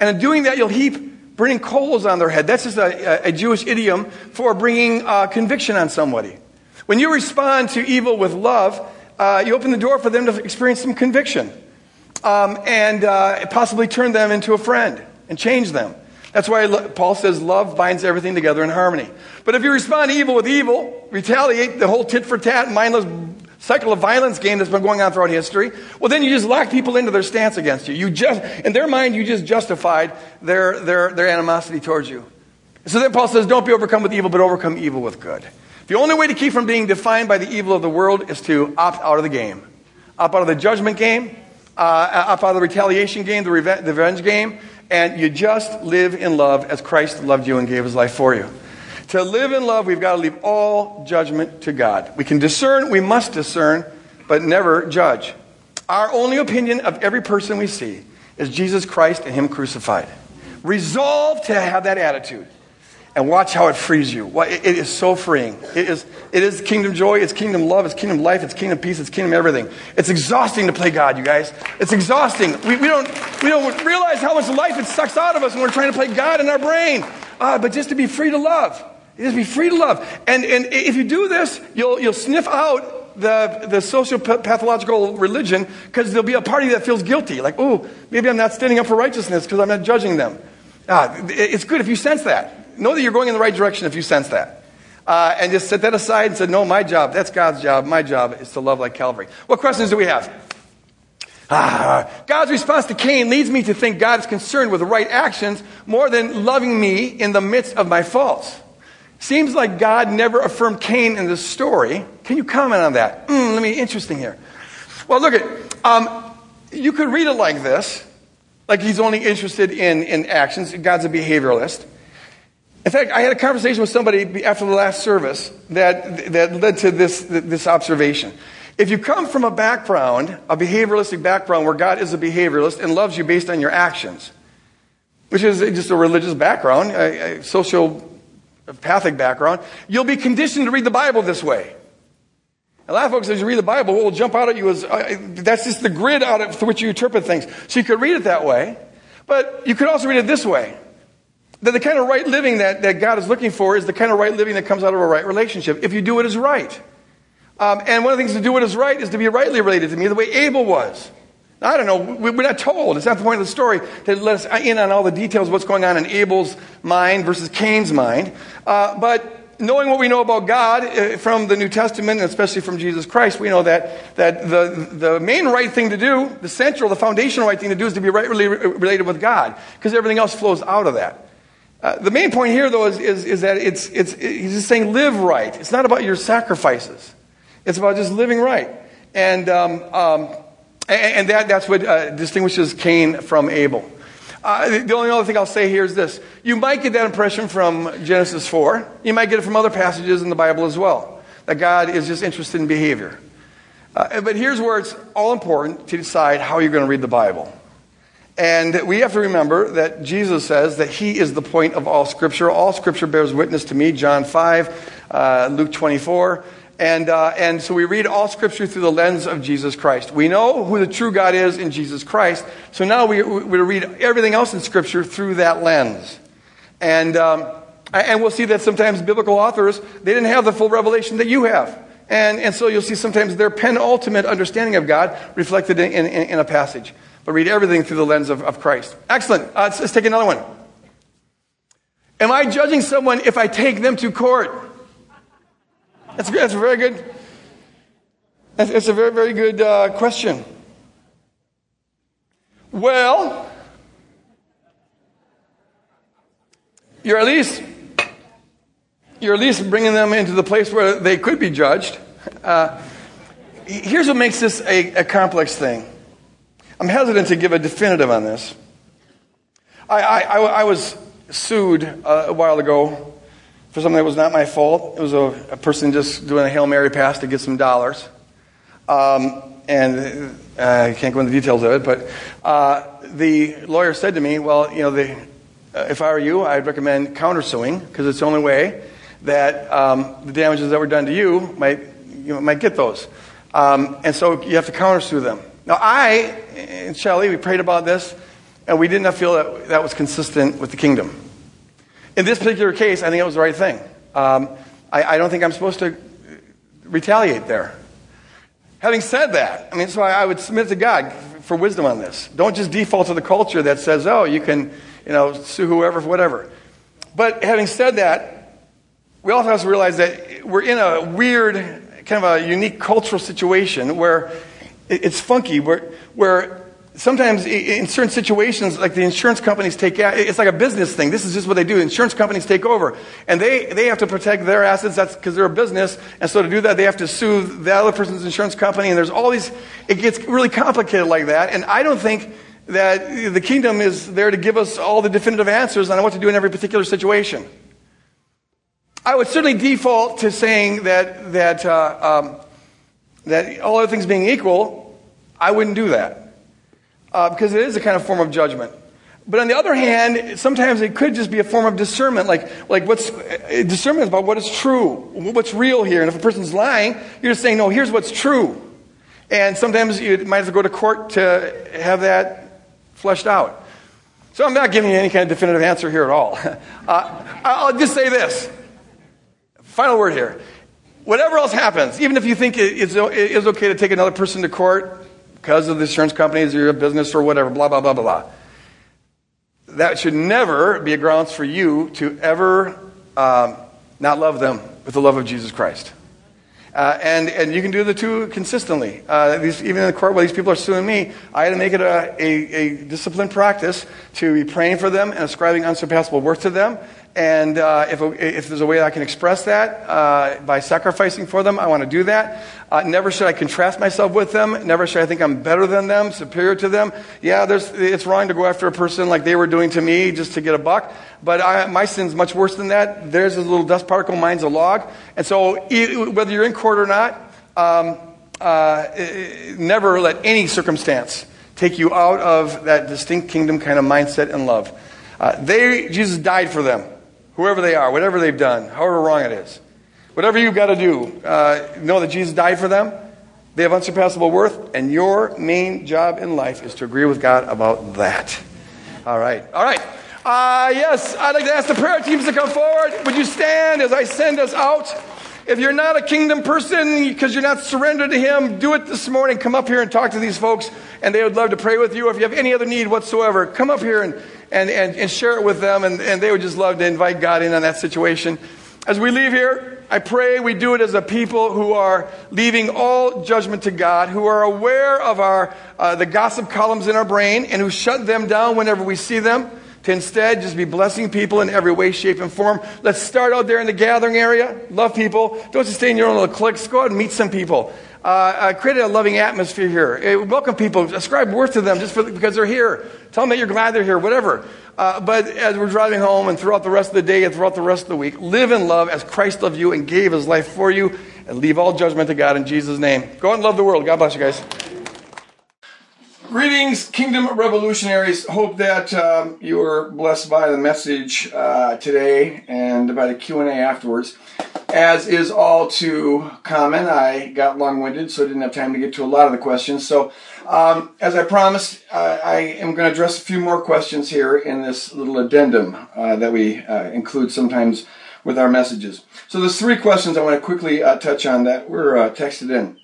And in doing that, you'll heap burning coals on their head. That's just a, a Jewish idiom for bringing uh, conviction on somebody. When you respond to evil with love, uh, you open the door for them to experience some conviction um, and uh, possibly turn them into a friend and change them. That's why Paul says love binds everything together in harmony. But if you respond to evil with evil, retaliate the whole tit for tat, mindless cycle of violence game that's been going on throughout history, well, then you just lock people into their stance against you. You just, in their mind, you just justified their, their, their animosity towards you. So then Paul says, don't be overcome with evil, but overcome evil with good. The only way to keep from being defined by the evil of the world is to opt out of the game. Opt out of the judgment game, uh, opt out of the retaliation game, the, revenge, the revenge game, and you just live in love as Christ loved you and gave his life for you. To live in love, we've got to leave all judgment to God. We can discern, we must discern, but never judge. Our only opinion of every person we see is Jesus Christ and Him crucified. Resolve to have that attitude and watch how it frees you. It is so freeing. It is, it is kingdom joy, it's kingdom love, it's kingdom life, it's kingdom peace, it's kingdom everything. It's exhausting to play God, you guys. It's exhausting. We, we, don't, we don't realize how much life it sucks out of us when we're trying to play God in our brain. Uh, but just to be free to love. Just be free to love. And, and if you do this, you'll, you'll sniff out the, the social pathological religion because there'll be a party that feels guilty. Like, oh, maybe I'm not standing up for righteousness because I'm not judging them. Ah, it's good if you sense that. Know that you're going in the right direction if you sense that. uh, and just set that aside and said, no, my job, that's God's job. My job is to love like Calvary. What questions do we have? Ah, God's response to Cain leads me to think God is concerned with the right actions more than loving me in the midst of my faults. Seems like God never affirmed Cain in the story. Can you comment on that? Mm, let me interesting here. Well, look at um, you could read it like this, like he's only interested in in actions. God's a behavioralist. In fact, I had a conversation with somebody after the last service that that led to this this observation. If you come from a background, a behavioralistic background where God is a behavioralist and loves you based on your actions, which is just a religious background, a, a sociopathic background, you'll be conditioned to read the Bible this way. A lot of folks, as you read the Bible, what will jump out at you is uh, that's just the grid out of which you interpret things. So you could read it that way, but you could also read it this way. That the kind of right living that, that God is looking for is the kind of right living that comes out of a right relationship. If you do it as right. Um, and one of the things to do what is right is to be rightly related to me, the way Abel was. I don't know. We're not told. It's not the point of the story to let us in on all the details of what's going on in Abel's mind versus Cain's mind. Uh, but knowing what we know about God uh, from the New Testament, and especially from Jesus Christ, we know that, that the, the main right thing to do, the central, the foundational right thing to do is to be rightly related with God, because everything else flows out of that. Uh, the main point here, though, is, is, is that it's, it's, he's just saying live right. It's not about your sacrifices. It's about just living right. And, um, um, and that, that's what uh, distinguishes Cain from Abel. Uh, the only other thing I'll say here is this. You might get that impression from Genesis 4. You might get it from other passages in the Bible as well. That God is just interested in behavior. Uh, but here's where it's all important to decide how you're going to read the Bible. And we have to remember that Jesus says that He is the point of all Scripture. All Scripture bears witness to me, John 5, uh, Luke 24. And, uh, and so we read all Scripture through the lens of Jesus Christ. We know who the true God is in Jesus Christ. So now we, we read everything else in Scripture through that lens. And, um, and we'll see that sometimes biblical authors, they didn't have the full revelation that you have. And, and so you'll see sometimes their penultimate understanding of God reflected in, in, in a passage. But read everything through the lens of, of Christ. Excellent. Uh, let's, let's take another one. Am I judging someone if I take them to court? That's, that's very good. That's, that's a very, very good uh, question. Well, you're at least you're at least bringing them into the place where they could be judged. Uh, here's what makes this a, a, complex thing. I'm hesitant to give a definitive on this. I, I, I, I was sued uh, a while ago for something that was not my fault. It was a, a person just doing a Hail Mary pass to get some dollars. Um, and uh, I can't go into the details of it, but uh, the lawyer said to me, Well, you know, the, uh, if I were you, I'd recommend countersuing because it's the only way that um, the damages that were done to you might, you might get those. Um, and so you have to countersue them. Now, I and Shelley, we prayed about this, and we did not feel that that was consistent with the kingdom. In this particular case, I think it was the right thing. Um, I, I, don't think I'm supposed to retaliate there. Having said that, I mean, so I, I, would submit to God for wisdom on this. Don't just default to the culture that says, oh, you can, you know, sue whoever for whatever. But having said that, we also have to realize that we're in a weird, kind of a unique cultural situation where it's funky, where, where sometimes in certain situations, like the insurance companies take, it's like a business thing. This is just what they do. Insurance companies take over. And they, they have to protect their assets. That's because they're a business. And so to do that, they have to sue the other person's insurance company. And there's all these, it gets really complicated like that. And I don't think that the kingdom is there to give us all the definitive answers on what to do in every particular situation. I would certainly default to saying that, that, uh, um, that all other things being equal, I wouldn't do that uh, because it is a kind of form of judgment. But on the other hand, sometimes it could just be a form of discernment, like, like what's uh, discernment is about what is true, what's real here. And if a person's lying, you're just saying, no, here's what's true. And sometimes you might have to go to court to have that fleshed out. So I'm not giving you any kind of definitive answer here at all. (laughs) Uh, I'll just say this. Final word here. Whatever else happens, even if you think it is okay to take another person to court, because of the insurance companies or your business or whatever, blah, blah, blah, blah, blah. That should never be a grounds for you to ever um, not love them with the love of Jesus Christ. Uh, and, and you can do the two consistently. Uh, these, even in the court where these people are suing me, I had to make it a, a, a disciplined practice to be praying for them and ascribing unsurpassable worth to them and uh, if, if there's a way I can express that uh, by sacrificing for them, I want to do that. Uh, never should I contrast myself with them. Never should I think I'm better than them, superior to them. Yeah, it's wrong to go after a person like they were doing to me just to get a buck. But I, my sin's much worse than that. There's a little dust particle, mine's a log. And so, whether you're in court or not, um, uh, never let any circumstance take you out of that distinct kingdom kind of mindset and love. Uh, they, Jesus died for them whoever they are, whatever they've done, however wrong it is. Whatever you've got to do, uh, know that Jesus died for them. They have unsurpassable worth, and your main job in life is to agree with God about that. All right. All right. Uh, yes, I'd like to ask the prayer teams to come forward. Would you stand as I send us out? If you're not a kingdom person because you're not surrendered to Him, do it this morning. Come up here and talk to these folks, and they would love to pray with you. If you have any other need whatsoever, come up here and and, and, and share it with them, and, and they would just love to invite God in on that situation. As we leave here, I pray we do it as a people who are leaving all judgment to God, who are aware of our, uh, the gossip columns in our brain, and who shut them down whenever we see them to instead just be blessing people in every way, shape, and form. Let's start out there in the gathering area. Love people. Don't just stay in your own little cliques. Go out and meet some people. Uh, uh, create a loving atmosphere here. Uh, welcome people. Ascribe worth to them just for, because they're here. Tell them that you're glad they're here, whatever. Uh, but as we're driving home and throughout the rest of the day and throughout the rest of the week, live in love as Christ loved you and gave his life for you, and leave all judgment to God in Jesus' name. Go out and love the world. God bless you guys. Greetings, Kingdom Revolutionaries. Hope that um, you were blessed by the message uh, today and by the Q and A afterwards. As is all too common, I got long-winded, so I didn't have time to get to a lot of the questions. So, um, as I promised, uh, I am going to address a few more questions here in this little addendum uh, that we uh, include sometimes with our messages. So, there's three questions I want to quickly uh, touch on that were uh, texted in.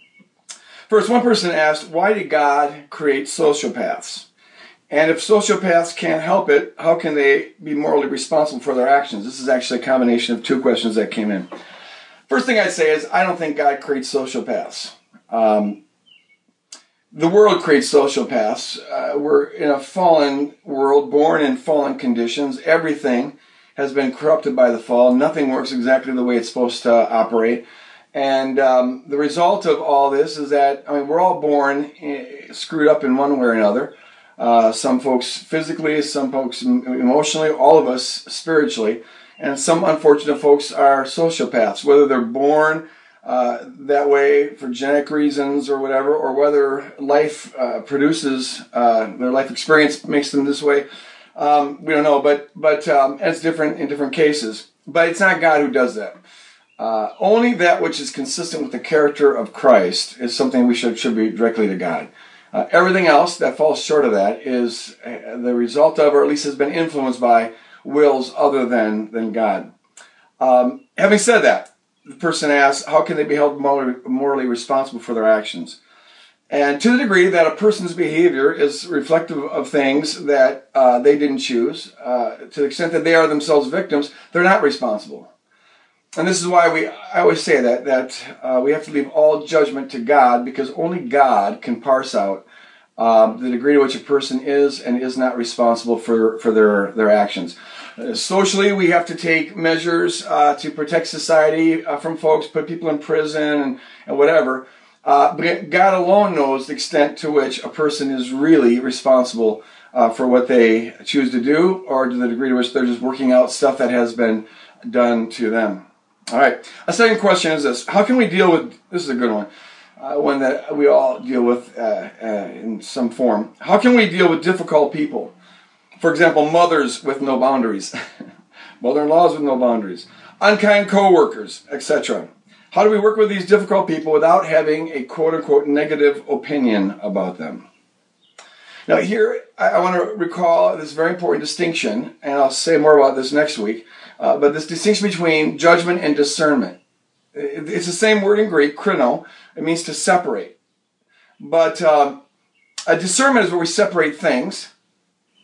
First, one person asked, why did God create sociopaths? And if sociopaths can't help it, how can they be morally responsible for their actions? This is actually a combination of two questions that came in. First thing I'd say is I don't think God creates sociopaths. Um, the world creates sociopaths. Uh, we're in a fallen world, born in fallen conditions. Everything has been corrupted by the fall. Nothing works exactly the way it's supposed to operate. And um, the result of all this is that I mean we're all born eh, screwed up in one way or another. Uh, some folks physically, some folks emotionally, all of us spiritually, and some unfortunate folks are sociopaths. Whether they're born uh, that way for genetic reasons or whatever, or whether life uh, produces uh, their life experience makes them this way. Um, we don't know, but but um, it's different in different cases. But it's not God who does that. Uh, only that which is consistent with the character of Christ is something we should attribute directly to God. Uh, everything else that falls short of that is uh, the result of, or at least has been influenced by, wills other than, than God. Um, having said that, the person asks, how can they be held morally responsible for their actions? And to the degree that a person's behavior is reflective of things that uh, they didn't choose, uh, to the extent that they are themselves victims, they're not responsible and this is why we I always say that that uh, we have to leave all judgment to God because only God can parse out um, the degree to which a person is and is not responsible for for their their actions. Uh, socially, we have to take measures uh, to protect society uh, from folks, put people in prison and, and whatever. Uh, but God alone knows the extent to which a person is really responsible for what they choose to do, or to the degree to which they're just working out stuff that has been done to them. All right. A second question is this: How can we deal with? This is a good one. Uh, one that we all deal with uh, uh, in some form. How can we deal with difficult people? For example, mothers with no boundaries, (laughs) mother-in-laws with no boundaries, unkind co-workers, etc. How do we work with these difficult people without having a quote-unquote negative opinion about them? Now, here I, I want to recall this very important distinction, and I'll say more about this next week. Uh, but this distinction between judgment and discernment. It's the same word in Greek, krino. It means to separate. But uh, a discernment is where we separate things,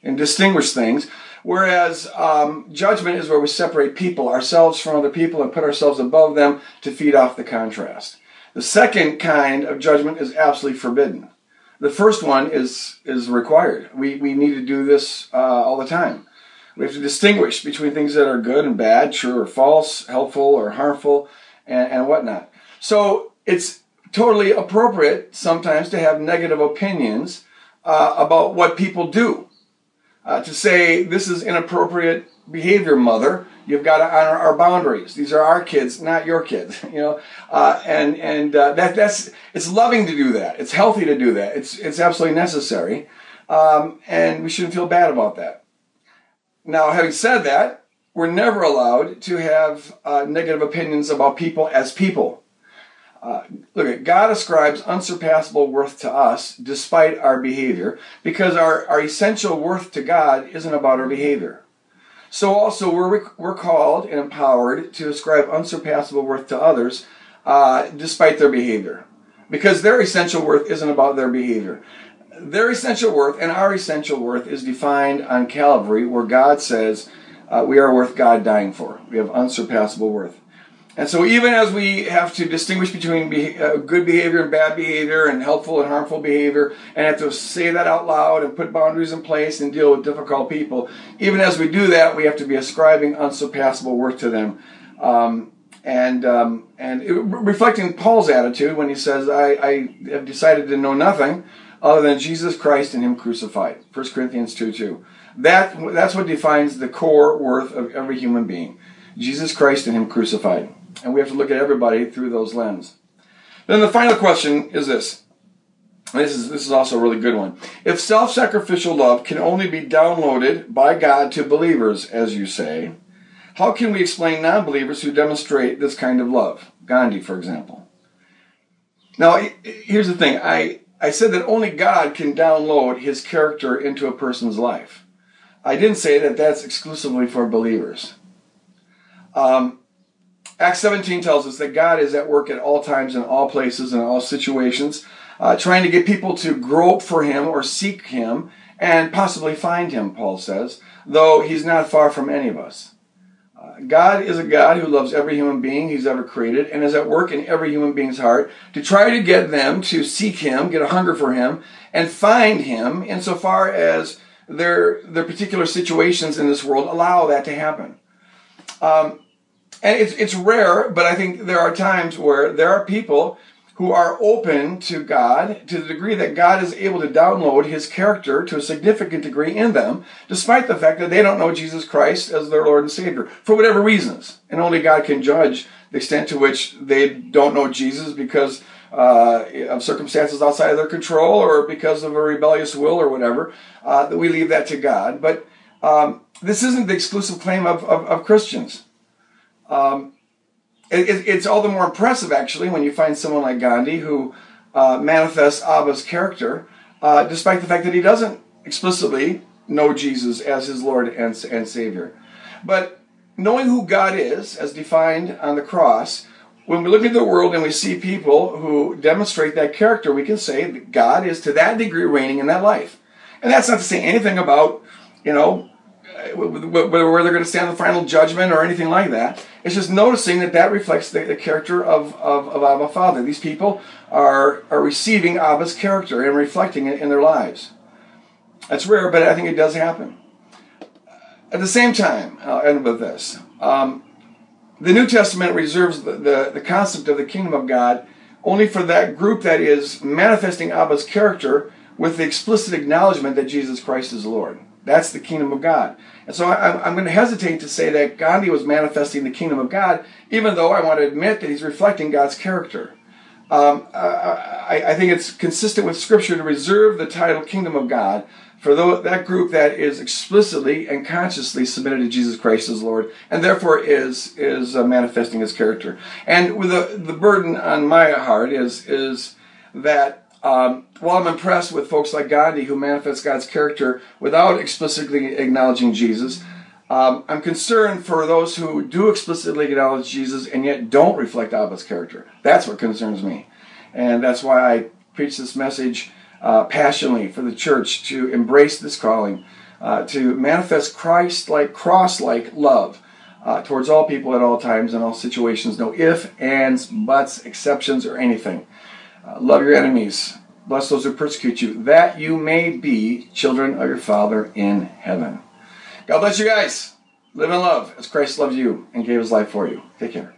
and distinguish things. Whereas um, judgment is where we separate people, ourselves from other people, and put ourselves above them to feed off the contrast. The second kind of judgment is absolutely forbidden. The first one is is required. We we need to do this uh, all the time. We have to distinguish between things that are good and bad, true or false, helpful or harmful, and, and whatnot. So it's totally appropriate sometimes to have negative opinions uh, about what people do. Uh, to say this is inappropriate behavior, mother. You've got to honor our boundaries. These are our kids, not your kids. (laughs) You know, uh, and and uh, that that's it's loving to do that. It's healthy to do that. It's it's absolutely necessary, um, and we shouldn't feel bad about that. Now, having said that, we're never allowed to have uh, negative opinions about people as people. Uh, look at God ascribes unsurpassable worth to us despite our behavior because our, our essential worth to God isn't about our behavior. So also we're, we're called and empowered to ascribe unsurpassable worth to others uh, despite their behavior because their essential worth isn't about their behavior. Their essential worth and our essential worth is defined on Calvary where God says uh, we are worth God dying for. We have unsurpassable worth. And so, even as we have to distinguish between be- uh, good behavior and bad behavior, and helpful and harmful behavior, and have to say that out loud and put boundaries in place and deal with difficult people, even as we do that, we have to be ascribing unsurpassable worth to them. Um, and um, and it, reflecting Paul's attitude when he says, I, I have decided to know nothing other than Jesus Christ and Him crucified. 1 Corinthians 2 2. That, that's what defines the core worth of every human being Jesus Christ and Him crucified. And we have to look at everybody through those lenses. Then the final question is this. This is, this is also a really good one. If self sacrificial love can only be downloaded by God to believers, as you say, how can we explain non believers who demonstrate this kind of love? Gandhi, for example. Now, here's the thing I, I said that only God can download his character into a person's life. I didn't say that that's exclusively for believers. Um, Acts 17 tells us that God is at work at all times, in all places, in all situations, uh, trying to get people to grope for Him or seek Him and possibly find Him, Paul says, though He's not far from any of us. God is a God who loves every human being He's ever created and is at work in every human being's heart to try to get them to seek Him, get a hunger for Him, and find Him insofar as their, their particular situations in this world allow that to happen. Um, and it's, it's rare, but I think there are times where there are people who are open to God to the degree that God is able to download his character to a significant degree in them, despite the fact that they don't know Jesus Christ as their Lord and Savior, for whatever reasons. And only God can judge the extent to which they don't know Jesus because uh, of circumstances outside of their control or because of a rebellious will or whatever. Uh, that we leave that to God. But um, this isn't the exclusive claim of, of, of Christians. Um, it, it's all the more impressive, actually, when you find someone like Gandhi who uh, manifests Abba's character, uh, despite the fact that he doesn't explicitly know Jesus as his Lord and, and Savior. But knowing who God is, as defined on the cross, when we look at the world and we see people who demonstrate that character, we can say that God is to that degree reigning in that life. And that's not to say anything about, you know, where they're going to stand the final judgment or anything like that. It's just noticing that that reflects the, the character of, of, of, Abba Father. These people are, are receiving Abba's character and reflecting it in their lives. That's rare, but I think it does happen. At the same time, I'll end with this. Um, the New Testament reserves the, the, the concept of the kingdom of God only for that group that is manifesting Abba's character with the explicit acknowledgement that Jesus Christ is Lord. That's the kingdom of God. And so I, am going to hesitate to say that Gandhi was manifesting the kingdom of God, even though I want to admit that he's reflecting God's character. Um, I, I, think it's consistent with Scripture to reserve the title kingdom of God for that group that is explicitly and consciously submitted to Jesus Christ as Lord, and therefore is is uh, manifesting His character. And the the burden on my heart is is that um, while I'm impressed with folks like Gandhi who manifest God's character without explicitly acknowledging Jesus, um, I'm concerned for those who do explicitly acknowledge Jesus and yet don't reflect Abba's character. That's what concerns me. And that's why I preach this message uh, passionately for the church to embrace this calling uh, to manifest Christ like, cross like love uh, towards all people at all times and all situations. No ifs, ands, buts, exceptions, or anything. Uh, love your enemies. Bless those who persecute you, that you may be children of your Father in heaven. God bless you guys. Live in love as Christ loves you and gave his life for you. Take care.